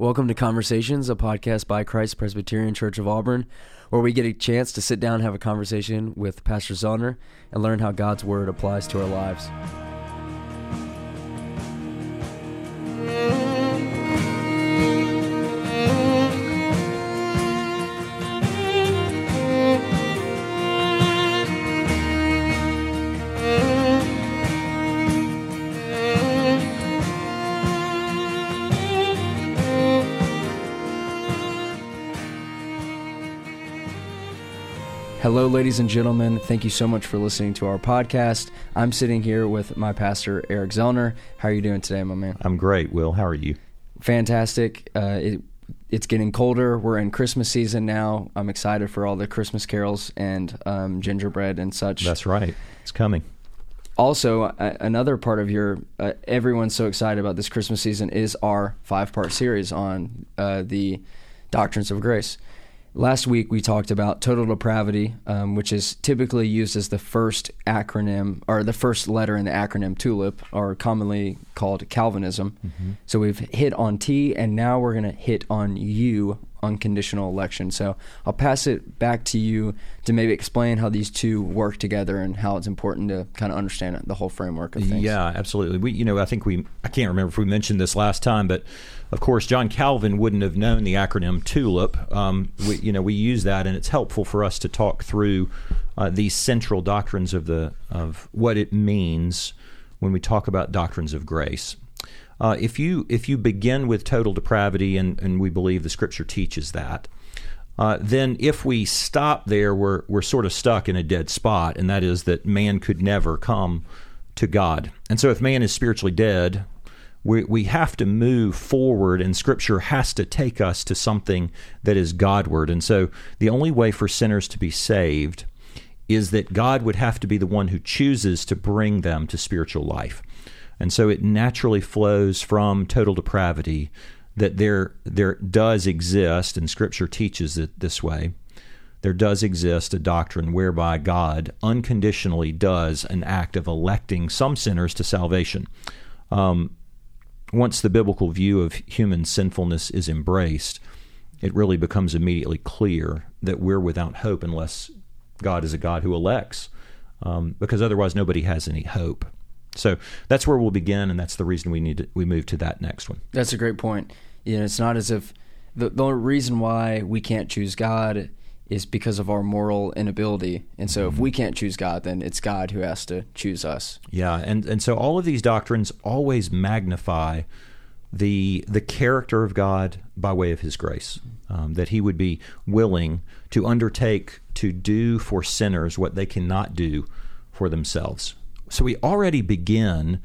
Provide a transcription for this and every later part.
Welcome to Conversations, a podcast by Christ Presbyterian Church of Auburn, where we get a chance to sit down and have a conversation with Pastor Zellner and learn how God's Word applies to our lives. Ladies and gentlemen. Thank you so much for listening to our podcast. I'm sitting here with my pastor, Eric Zellner. How are you doing today, my man? I'm great, Will. How are you? Fantastic. Uh, it, it's getting colder. We're in Christmas season now. I'm excited for all the Christmas carols and um, gingerbread and such. That's right. It's coming. Also, uh, another part of your uh, everyone's so excited about this Christmas season is our five part series on uh, the doctrines of grace. Last week we talked about total depravity, um, which is typically used as the first acronym or the first letter in the acronym TULIP, or commonly called Calvinism. Mm-hmm. So we've hit on T, and now we're going to hit on U, unconditional election. So I'll pass it back to you to maybe explain how these two work together and how it's important to kind of understand the whole framework of things. Yeah, absolutely. We, you know, I think we, I can't remember if we mentioned this last time, but of course, John Calvin wouldn't have known the acronym TULIP. Um, we, you know, we use that, and it's helpful for us to talk through uh, these central doctrines of the of what it means when we talk about doctrines of grace. Uh, if you if you begin with total depravity, and, and we believe the Scripture teaches that, uh, then if we stop there, we're we're sort of stuck in a dead spot, and that is that man could never come to God. And so, if man is spiritually dead, we, we have to move forward, and Scripture has to take us to something that is Godward. And so, the only way for sinners to be saved is that God would have to be the one who chooses to bring them to spiritual life. And so, it naturally flows from total depravity that there, there does exist, and Scripture teaches it this way. There does exist a doctrine whereby God unconditionally does an act of electing some sinners to salvation. Um, once the biblical view of human sinfulness is embraced, it really becomes immediately clear that we're without hope unless God is a God who elects, um, because otherwise nobody has any hope. So that's where we'll begin, and that's the reason we need to we move to that next one. That's a great point. You know, it's not as if the the reason why we can't choose God is because of our moral inability. And so if we can't choose God, then it's God who has to choose us. Yeah, and, and so all of these doctrines always magnify the the character of God by way of his grace. Um, that he would be willing to undertake to do for sinners what they cannot do for themselves. So we already begin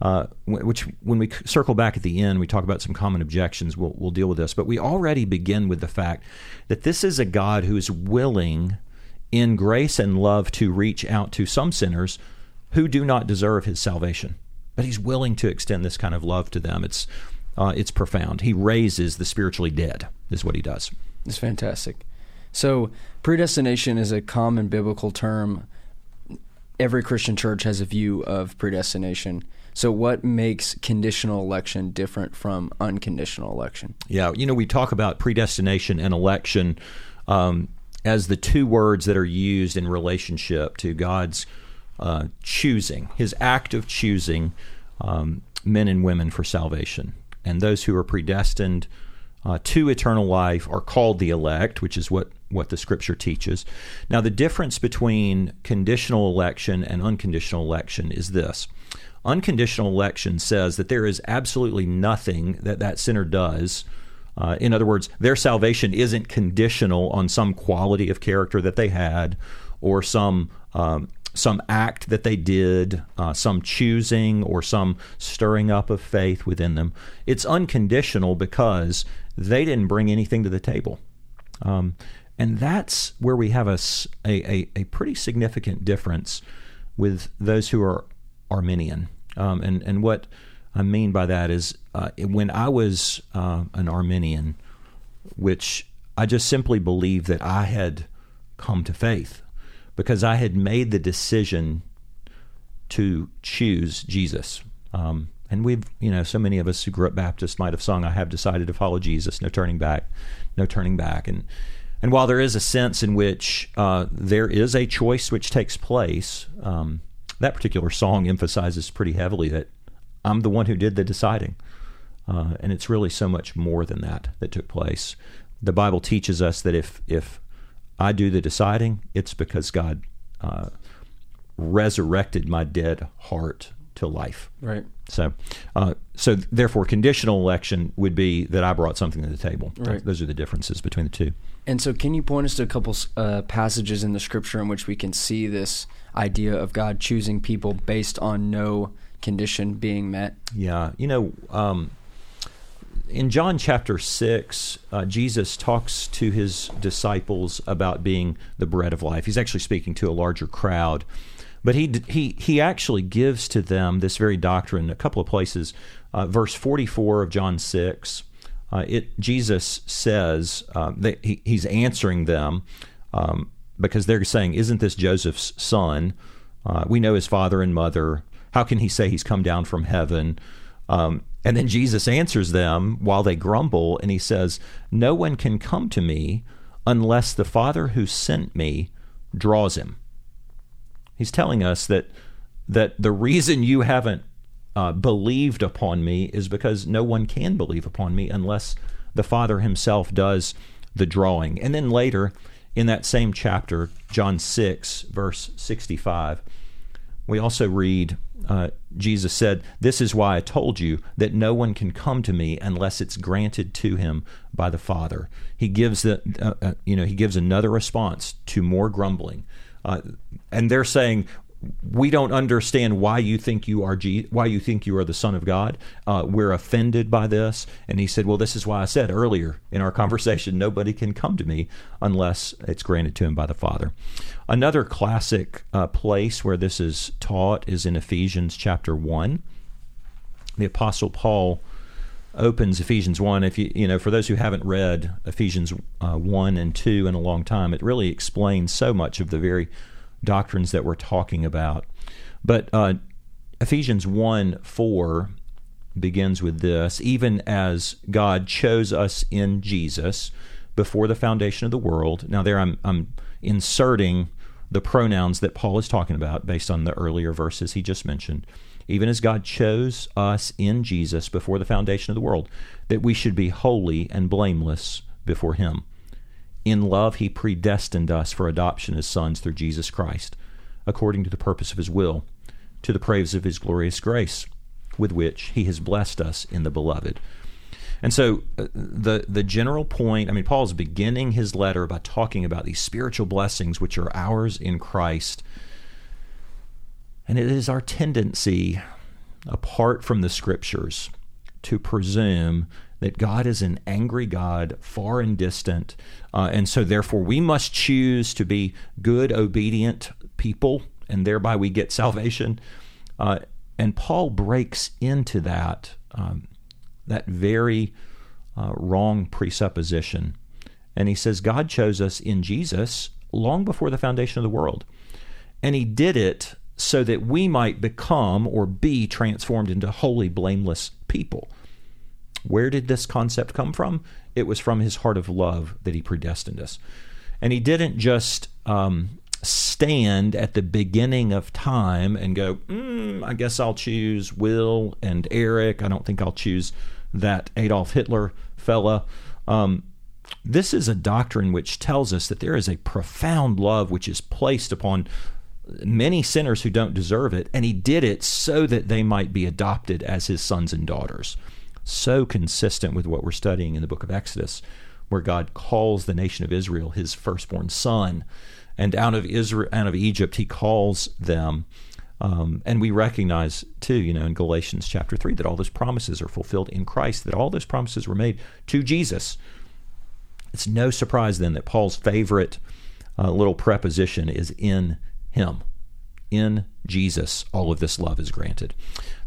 uh, which when we circle back at the end, we talk about some common objections. We'll, we'll deal with this, but we already begin with the fact that this is a God who is willing, in grace and love, to reach out to some sinners who do not deserve His salvation, but He's willing to extend this kind of love to them. It's uh, it's profound. He raises the spiritually dead. Is what He does. It's fantastic. So predestination is a common biblical term. Every Christian church has a view of predestination. So, what makes conditional election different from unconditional election? Yeah, you know, we talk about predestination and election um, as the two words that are used in relationship to God's uh, choosing, His act of choosing um, men and women for salvation. And those who are predestined uh, to eternal life are called the elect, which is what, what the scripture teaches. Now, the difference between conditional election and unconditional election is this Unconditional election says that there is absolutely nothing that that sinner does. Uh, in other words, their salvation isn't conditional on some quality of character that they had or some um, some act that they did, uh, some choosing or some stirring up of faith within them. It's unconditional because they didn't bring anything to the table. Um, and that's where we have a, a, a, pretty significant difference with those who are Arminian. Um, and, and what I mean by that is uh, when I was uh, an Arminian, which I just simply believed that I had come to faith because I had made the decision to choose Jesus. Um, And we've, you know, so many of us who grew up Baptist might have sung, I have decided to follow Jesus, no turning back, no turning back. And, and while there is a sense in which uh, there is a choice which takes place, um, that particular song emphasizes pretty heavily that I'm the one who did the deciding. Uh, and it's really so much more than that that took place. The Bible teaches us that if, if I do the deciding, it's because God uh, resurrected my dead heart to life. Right. So, uh, so therefore, conditional election would be that I brought something to the table. Right. Those are the differences between the two. And so, can you point us to a couple uh, passages in the scripture in which we can see this idea of God choosing people based on no condition being met? Yeah, you know, um, in John chapter 6, uh, Jesus talks to his disciples about being the bread of life. He's actually speaking to a larger crowd. But he, he, he actually gives to them this very doctrine a couple of places. Uh, verse 44 of John 6, uh, it, Jesus says uh, that he, he's answering them um, because they're saying, Isn't this Joseph's son? Uh, we know his father and mother. How can he say he's come down from heaven? Um, and then Jesus answers them while they grumble, and he says, No one can come to me unless the Father who sent me draws him. He's telling us that that the reason you haven't uh, believed upon me is because no one can believe upon me unless the Father Himself does the drawing. And then later in that same chapter, John 6, verse 65, we also read uh, Jesus said, This is why I told you that no one can come to me unless it's granted to him by the Father. He gives the, uh, uh, you know, he gives another response to more grumbling. Uh, and they're saying, we don't understand why you think you are G- why you think you are the son of God. Uh, we're offended by this. And he said, "Well, this is why I said earlier in our conversation, nobody can come to me unless it's granted to him by the Father." Another classic uh, place where this is taught is in Ephesians chapter one. The Apostle Paul opens Ephesians one. If you you know, for those who haven't read Ephesians uh, one and two in a long time, it really explains so much of the very doctrines that we're talking about. But uh, Ephesians 1 4 begins with this even as God chose us in Jesus before the foundation of the world. Now, there I'm, I'm inserting the pronouns that Paul is talking about based on the earlier verses he just mentioned. Even as God chose us in Jesus before the foundation of the world, that we should be holy and blameless before Him. In love, he predestined us for adoption as sons through Jesus Christ, according to the purpose of his will, to the praise of his glorious grace, with which he has blessed us in the beloved. And so, uh, the the general point. I mean, Paul's beginning his letter by talking about these spiritual blessings which are ours in Christ, and it is our tendency, apart from the Scriptures, to presume that God is an angry God, far and distant, uh, and so therefore we must choose to be good, obedient people, and thereby we get salvation. Uh, and Paul breaks into that um, that very uh, wrong presupposition, and he says God chose us in Jesus long before the foundation of the world, and He did it so that we might become or be transformed into holy, blameless people. Where did this concept come from? It was from his heart of love that he predestined us. And he didn't just um, stand at the beginning of time and go, mm, I guess I'll choose Will and Eric. I don't think I'll choose that Adolf Hitler fella. Um, this is a doctrine which tells us that there is a profound love which is placed upon many sinners who don't deserve it, and he did it so that they might be adopted as his sons and daughters so consistent with what we're studying in the book of Exodus, where God calls the nation of Israel his firstborn son. And out of Israel, out of Egypt, he calls them. Um, and we recognize too, you know, in Galatians chapter three, that all those promises are fulfilled in Christ. That all those promises were made to Jesus. It's no surprise then that Paul's favorite uh, little preposition is in him in Jesus all of this love is granted.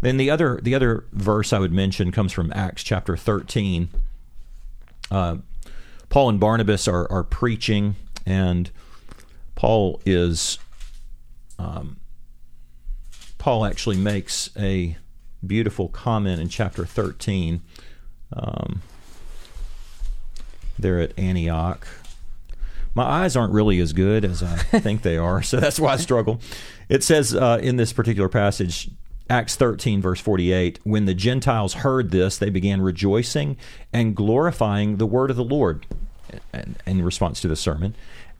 Then the other the other verse I would mention comes from Acts chapter 13. Uh, Paul and Barnabas are, are preaching, and Paul is um, Paul actually makes a beautiful comment in chapter 13. Um, there at Antioch. My eyes aren't really as good as I think they are, so that's why I struggle. It says uh, in this particular passage, Acts 13, verse 48, when the Gentiles heard this, they began rejoicing and glorifying the word of the Lord in response to the sermon.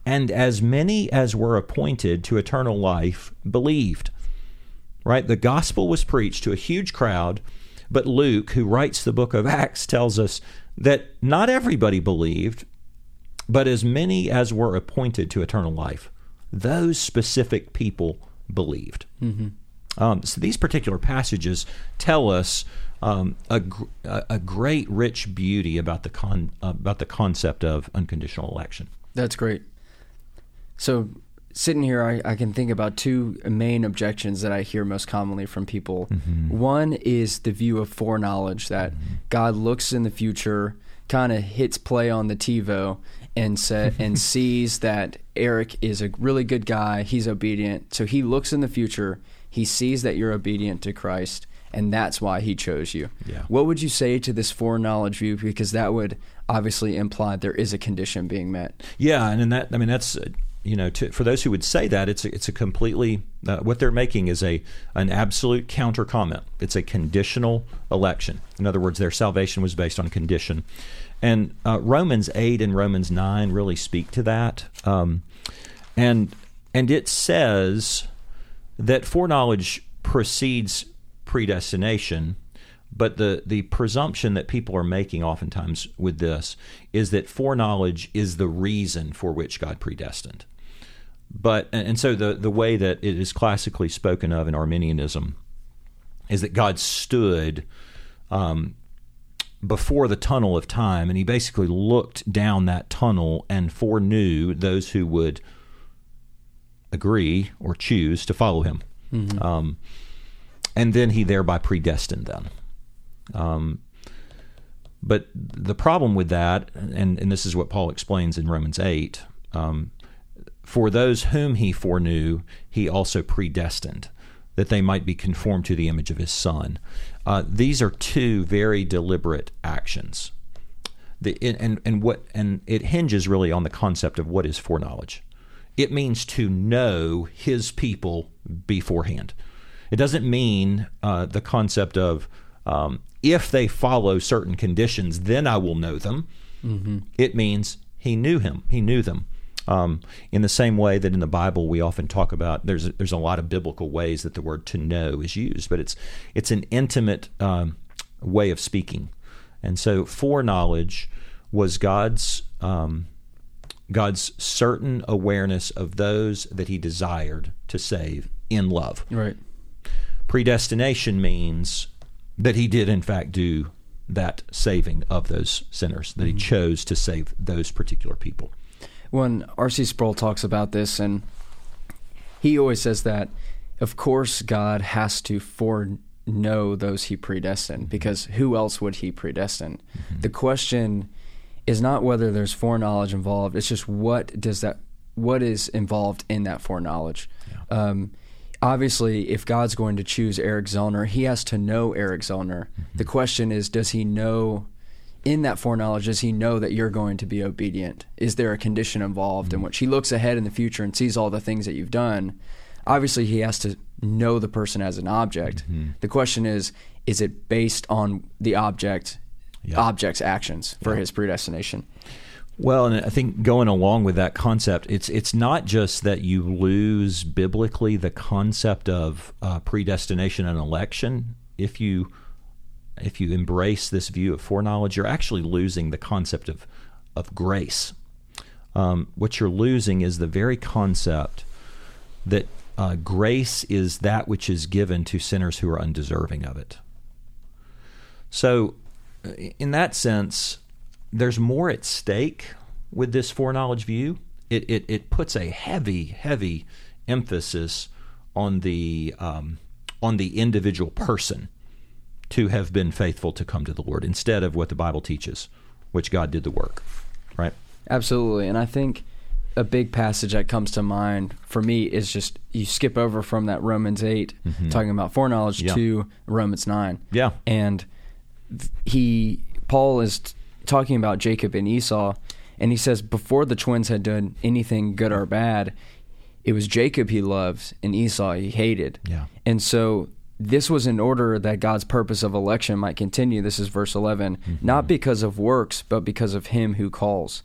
And as many as were appointed to eternal life believed. Right? The gospel was preached to a huge crowd, but Luke, who writes the book of Acts, tells us that not everybody believed, but as many as were appointed to eternal life. Those specific people believed. Mm-hmm. Um, so these particular passages tell us um, a, a great, rich beauty about the con, about the concept of unconditional election. That's great. So sitting here, I, I, can think about two main objections that I hear most commonly from people. Mm-hmm. One is the view of foreknowledge that mm-hmm. God looks in the future, kind of hits play on the TiVo, and sa- and sees that Eric is a really good guy. He's obedient, so he looks in the future. He sees that you're obedient to Christ, and that's why he chose you. Yeah. What would you say to this foreknowledge view? Because that would obviously imply there is a condition being met. Yeah, and in that, I mean, that's you know, to, for those who would say that, it's a, it's a completely uh, what they're making is a an absolute counter comment. It's a conditional election. In other words, their salvation was based on condition, and uh, Romans eight and Romans nine really speak to that. Um, and and it says that foreknowledge precedes predestination, but the, the presumption that people are making oftentimes with this is that foreknowledge is the reason for which God predestined. But and so the the way that it is classically spoken of in Arminianism is that God stood um, before the tunnel of time, and he basically looked down that tunnel and foreknew those who would agree or choose to follow him. Mm-hmm. Um, and then he thereby predestined them. Um, but the problem with that, and, and this is what Paul explains in Romans 8, um, for those whom he foreknew, he also predestined, that they might be conformed to the image of his Son. Uh, these are two very deliberate actions. The, and, and, what, and it hinges really on the concept of what is foreknowledge. It means to know his people beforehand. It doesn't mean uh, the concept of um, if they follow certain conditions, then I will know them. Mm-hmm. It means he knew him, he knew them. Um, in the same way that in the Bible we often talk about, there's there's a lot of biblical ways that the word to know is used, but it's it's an intimate um, way of speaking, and so foreknowledge was God's um, God's certain awareness of those that He desired to save in love. Right. Predestination means that He did in fact do that saving of those sinners, that mm-hmm. He chose to save those particular people when R.C. Sproul talks about this, and he always says that, of course, God has to foreknow those he predestined, because who else would he predestine? Mm-hmm. The question is not whether there's foreknowledge involved; it's just what does that what is involved in that foreknowledge. Yeah. Um, obviously, if God's going to choose Eric Zellner, he has to know Eric Zellner. Mm-hmm. The question is, does he know in that foreknowledge does he know that you're going to be obedient? Is there a condition involved mm-hmm. in which he looks ahead in the future and sees all the things that you've done? Obviously, he has to know the person as an object. Mm-hmm. The question is, is it based on the object, yeah. object's actions for yeah. his predestination? Well, and I think going along with that concept, it's it's not just that you lose biblically the concept of uh, predestination and election if you if you embrace this view of foreknowledge, you're actually losing the concept of, of grace. Um, what you're losing is the very concept that uh, grace is that which is given to sinners who are undeserving of it. So, uh, in that sense, there's more at stake with this foreknowledge view. It, it, it puts a heavy, heavy emphasis on the um, on the individual person to have been faithful to come to the Lord instead of what the Bible teaches, which God did the work. Right? Absolutely. And I think a big passage that comes to mind for me is just you skip over from that Romans 8 talking about foreknowledge Mm-hmm. Yeah. to Romans nine. Yeah. and he Paul is talking about Jacob and Esau, and he says before the twins had done anything good or bad, it was Jacob he loved and Esau he hated. Yeah. And so this was in order that God's purpose of election might continue. This is verse 11, mm-hmm. not because of works, but because of him who calls.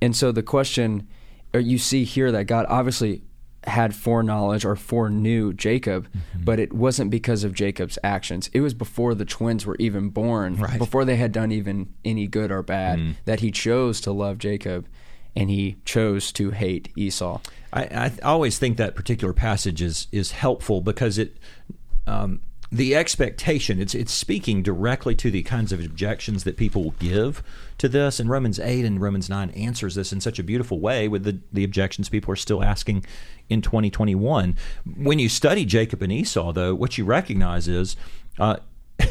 And so the question or you see here that God obviously had foreknowledge or foreknew Jacob, mm-hmm. but it wasn't because of Jacob's actions. It was before the twins were even born, Right. before they had done even any good or bad, mm. that he chose to love Jacob and he chose to hate Esau. I, I always think that particular passage is is helpful because it um, the expectation it's it's speaking directly to the kinds of objections that people give to this. And Romans 8 and Romans 9 answers this in such a beautiful way with the the objections people are still asking in 2021 when you study Jacob and Esau though what you recognize is uh,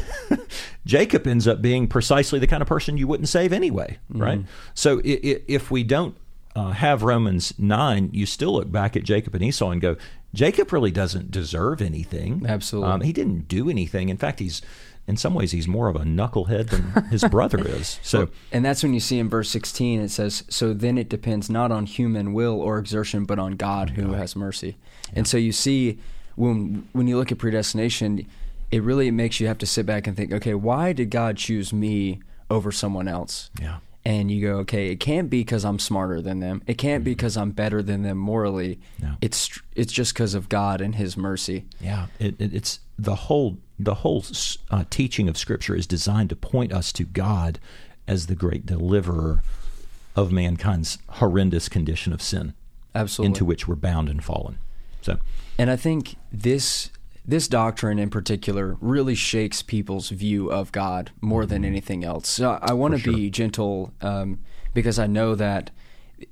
Jacob ends up being precisely the kind of person you wouldn't save anyway, right? So i- i- if we don't uh, have Romans 9, you still look back at Jacob and Esau and go, Jacob really doesn't deserve anything. Absolutely. Um, he didn't do anything. In fact, he's in some ways he's more of a knucklehead than his brother is. So And that's when you see in verse 16 it says, So then it depends not on human will or exertion, but on God who has mercy. And so you see, when, when you look at predestination, it really makes you have to sit back and think, okay, why did God choose me over someone else? Yeah. And you go, okay, it can't be because I'm smarter than them. It can't be because I'm better than them morally. No. It's it's just because of God and His mercy. Yeah, it, it, it's the whole the whole uh, teaching of Scripture is designed to point us to God as the great deliverer of mankind's horrendous condition of sin, Absolutely. into which we're bound and fallen. So, And I think this this doctrine in particular really shakes people's view of God more than anything else. So I want to be gentle um, because I know that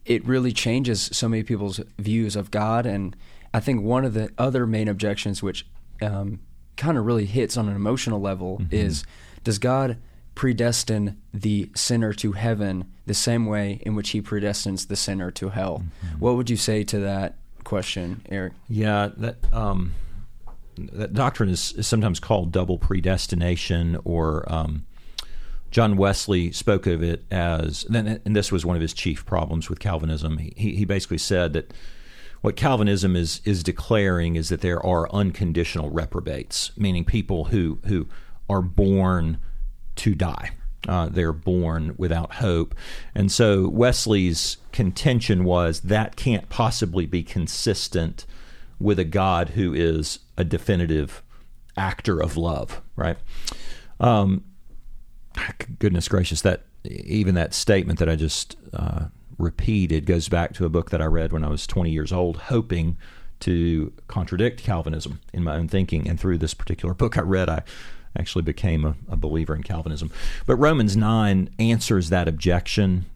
it really changes so many people's views of God. And I think one of the other main objections, which um, kind of really hits on an emotional level, is does God predestine the sinner to heaven the same way in which He predestines the sinner to hell? What would you say to that question, Eric? yeah, that um, that doctrine is, is sometimes called double predestination, or um, John Wesley spoke of it as, and this was one of his chief problems with Calvinism. He, he basically said that what Calvinism is is declaring is that there are unconditional reprobates, meaning people who who are born to die. Uh, they're born without hope, and so Wesley's contention was that can't possibly be consistent with a God who is a definitive actor of love, right? Um, goodness gracious, that even that statement that I just uh, repeated goes back to a book that I read when I was 20 years old, hoping to contradict Calvinism in my own thinking. And through this particular book I read, I actually became a, a believer in Calvinism. But Romans 9 answers that objection,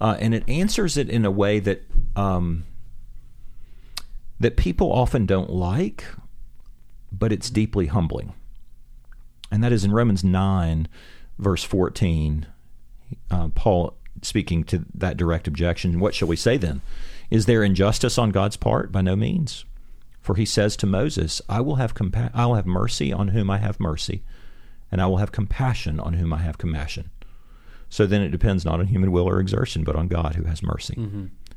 uh, and it answers it in a way that. Um, that people often don't like, but it's deeply humbling. And that is in Romans 9, verse 14, uh, Paul speaking to that direct objection. What shall we say then? Is there injustice on God's part? By no means. For he says to Moses, I will have compa- I will have mercy on whom I have mercy, and I will have compassion on whom I have compassion. So then it depends not on human will or exertion, but on God who has mercy.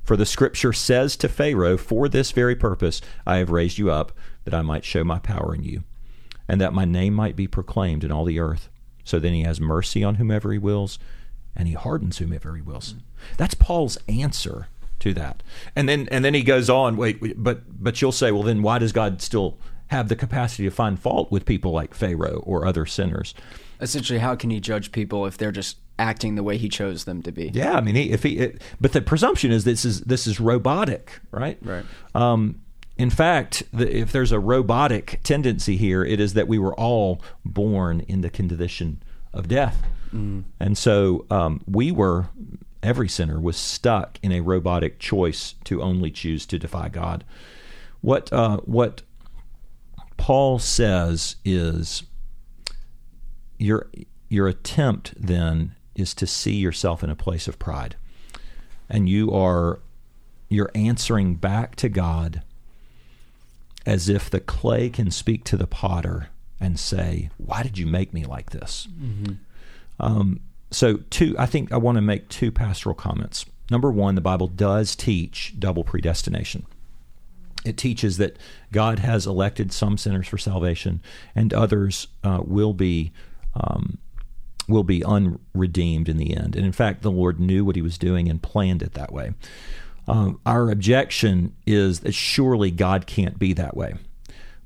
For the scripture says to Pharaoh, For this very purpose I have raised you up, that I might show my power in you, and that my name might be proclaimed in all the earth. So then he has mercy on whomever he wills, and he hardens whomever he wills. That's Paul's answer to that. And then and then he goes on, wait, wait, but but you'll say, well then why does God still have the capacity to find fault with people like Pharaoh or other sinners? Essentially, how can he judge people if they're just acting the way he chose them to be? Yeah, I mean, he, if he, it, but the presumption is this is this is robotic, right? Right. Um, in fact, the, if there's a robotic tendency here, it is that we were all born in the condition of death, and so um, we were. Every sinner was stuck in a robotic choice to only choose to defy God. What uh, what Paul says is your your attempt then is to see yourself in a place of pride and you are you're answering back to God as if the clay can speak to the potter and say, "Why did you make me like this?" Mm-hmm. Um, so, two, I think I want to make two pastoral comments. Number one, the Bible does teach double predestination. It teaches that God has elected some sinners for salvation, and others uh, will be um, will be unredeemed in the end. And in fact, the Lord knew what He was doing and planned it that way. Um, our objection is that surely God can't be that way.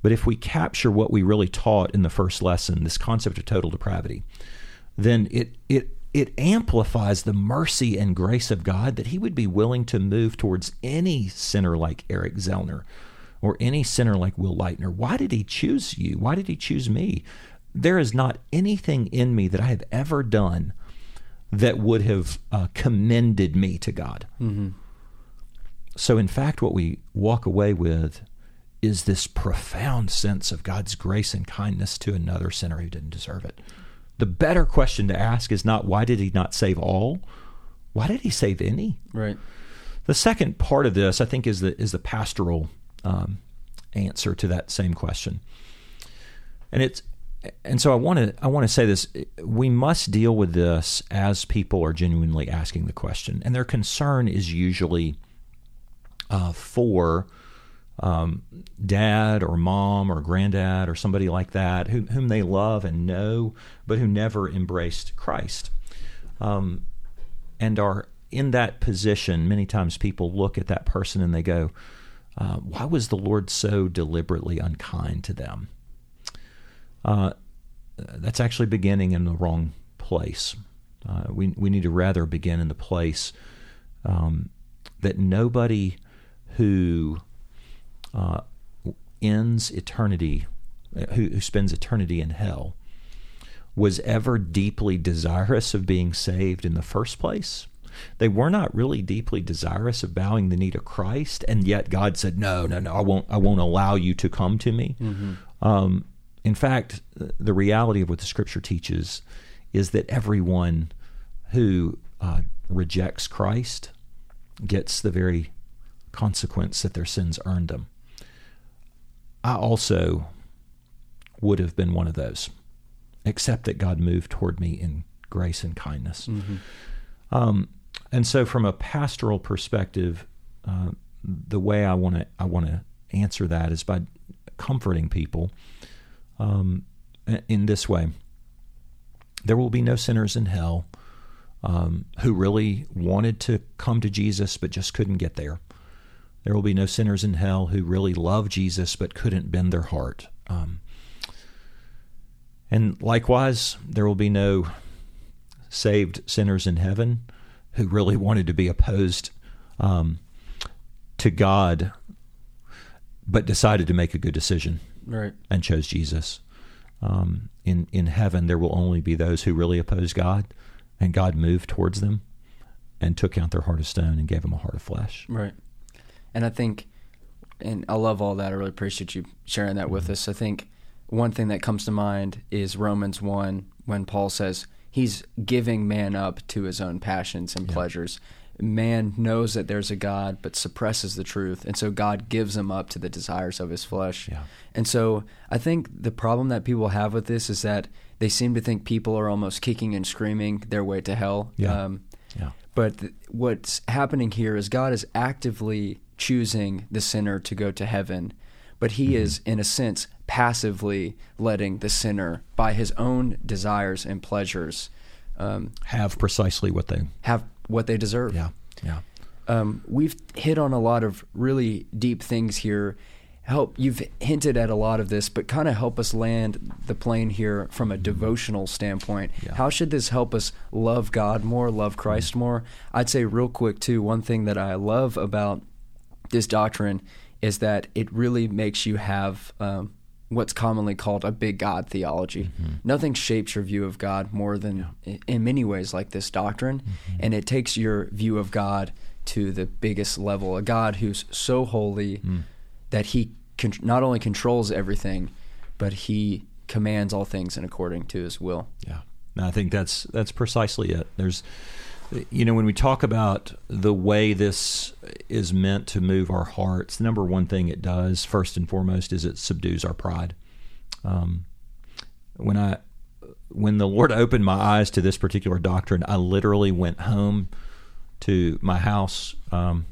But if we capture what we really taught in the first lesson, this concept of total depravity, then it it it amplifies the mercy and grace of God that He would be willing to move towards any sinner like Eric Zellner or any sinner like Will Leitner. Why did He choose you? Why did He choose me? There is not anything in me that I have ever done that would have uh, commended me to God. Mm-hmm. So, in fact, what we walk away with is this profound sense of God's grace and kindness to another sinner who didn't deserve it. The better question to ask is not why did he not save all? Why did he save any? Right. The second part of this, I think, is the is the pastoral um, answer to that same question, and it's and so I want to I want to say this: we must deal with this as people are genuinely asking the question, and their concern is usually uh, for um, dad or mom or granddad or somebody like that who, whom they love and know, but who never embraced Christ. Um, and are in that position, many times people look at that person and they go, uh, Why was the Lord so deliberately unkind to them? Uh, that's actually beginning in the wrong place. Uh, we, we need to rather begin in the place um, that nobody who uh, ends eternity, uh, who, who spends eternity in hell, was ever deeply desirous of being saved in the first place. They were not really deeply desirous of bowing the knee to Christ, and yet God said, "No, no, no, I won't. I won't allow you to come to me." Mm-hmm. Um, in fact, the reality of what the Scripture teaches is that everyone who uh, rejects Christ gets the very consequence that their sins earned them. I also would have been one of those, except that God moved toward me in grace and kindness. Mm-hmm. Um, and so, from a pastoral perspective, uh, the way I want to I want to answer that is by comforting people um, in this way. There will be no sinners in hell um, who really wanted to come to Jesus but just couldn't get there. There will be no sinners in hell who really love Jesus but couldn't bend their heart. Um, and likewise, there will be no saved sinners in heaven who really wanted to be opposed um, to God but decided to make a good decision right. and chose Jesus. Um, in in heaven, there will only be those who really oppose God, and God moved towards them and took out their heart of stone and gave them a heart of flesh. Right. And I think, and I love all that. I really appreciate you sharing that with mm-hmm. us. I think one thing that comes to mind is Romans 1 when Paul says he's giving man up to his own passions and yeah. pleasures. Man knows that there's a God, but suppresses the truth. And so God gives him up to the desires of his flesh. Yeah. And so I think the problem that people have with this is that they seem to think people are almost kicking and screaming their way to hell. Yeah. Um, yeah. But th- what's happening here is God is actively choosing the sinner to go to heaven, but he mm-hmm. is, in a sense, passively letting the sinner, by his own desires and pleasures, um, have precisely what they have what they deserve. Yeah, yeah. Um, we've hit on a lot of really deep things here. Help you've hinted at a lot of this, but kind of help us land the plane here from a mm-hmm. devotional standpoint. Yeah. How should this help us love God more, love Christ mm-hmm. more? I'd say real quick too. One thing that I love about this doctrine is that it really makes you have um, what's commonly called a big God theology. Mm-hmm. Nothing shapes your view of God more than, yeah. in many ways, like this doctrine. Mm-hmm. And it takes your view of God to the biggest level a God who's so holy mm. that he con- not only controls everything, but he commands all things in according to his will. Yeah. No, I think that's that's precisely it. There's you know, when we talk about the way this is meant to move our hearts, the number one thing it does, first and foremost, is it subdues our pride. Um, when I, when the Lord opened my eyes to this particular doctrine, I literally went home to my house, um,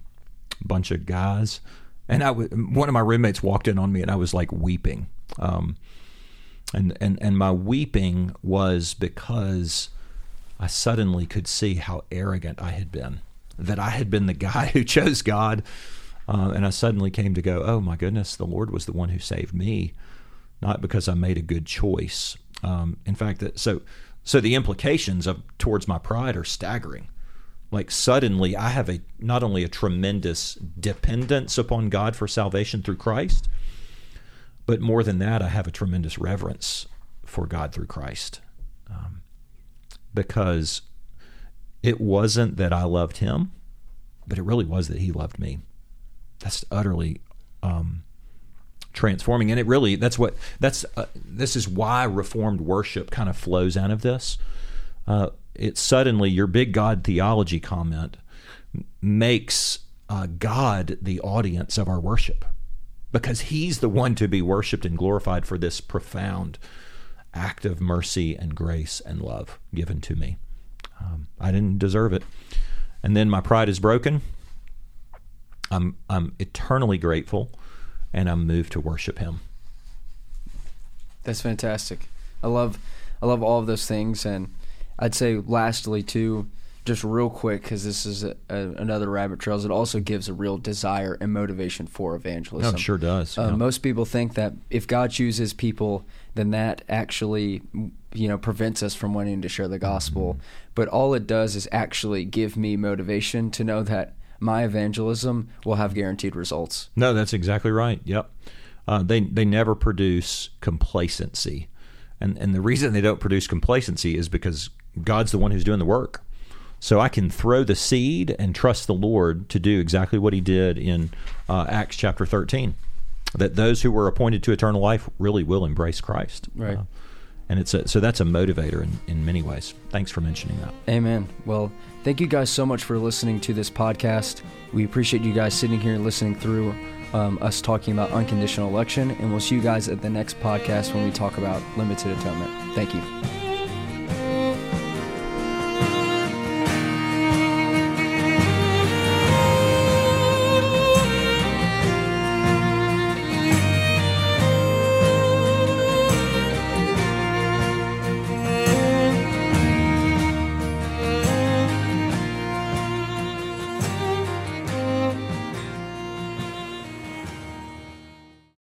bunch of guys, and I w- one of my roommates walked in on me, and I was like weeping. Um, and, and and my weeping was because I suddenly could see how arrogant I had been, that I had been the guy who chose God. Uh, and I suddenly came to go, oh my goodness, the Lord was the one who saved me, not because I made a good choice. Um, in fact, that so so the implications of towards my pride are staggering. Like suddenly, I have a not only a tremendous dependence upon God for salvation through Christ, but more than that, I have a tremendous reverence for God through Christ. Um, because it wasn't that I loved him, but it really was that he loved me. That's utterly um, transforming, and it really that's what that's uh, this is why Reformed worship kind of flows out of this. Uh, it suddenly your big God theology comment makes uh, God the audience of our worship because He's the one to be worshipped and glorified for this profound act of mercy and grace and love given to me. Um, I didn't deserve it. And then my pride is broken. I'm I'm eternally grateful and I'm moved to worship him. That's fantastic. I love I love all of those things and I'd say lastly too just real quick because this is a, a, another rabbit trails. It also gives a real desire and motivation for evangelism. No, it sure does. Uh, yeah. Most people think that if God chooses people, then that actually you know prevents us from wanting to share the gospel. Mm-hmm. But all it does is actually give me motivation to know that my evangelism will have guaranteed results. No, that's exactly right. Yep. Uh, they they never produce complacency, and and the reason they don't produce complacency is because God's the one who's doing the work. So I can throw the seed and trust the Lord to do exactly what He did in uh, Acts chapter 13. That those who were appointed to eternal life really will embrace Christ. Right. Uh, and it's a, so that's a motivator in, in many ways. Thanks for mentioning that. Amen. Well, thank you guys so much for listening to this podcast. We appreciate you guys sitting here and listening through um, us talking about unconditional election. And we'll see you guys at the next podcast when we talk about limited atonement. Thank you.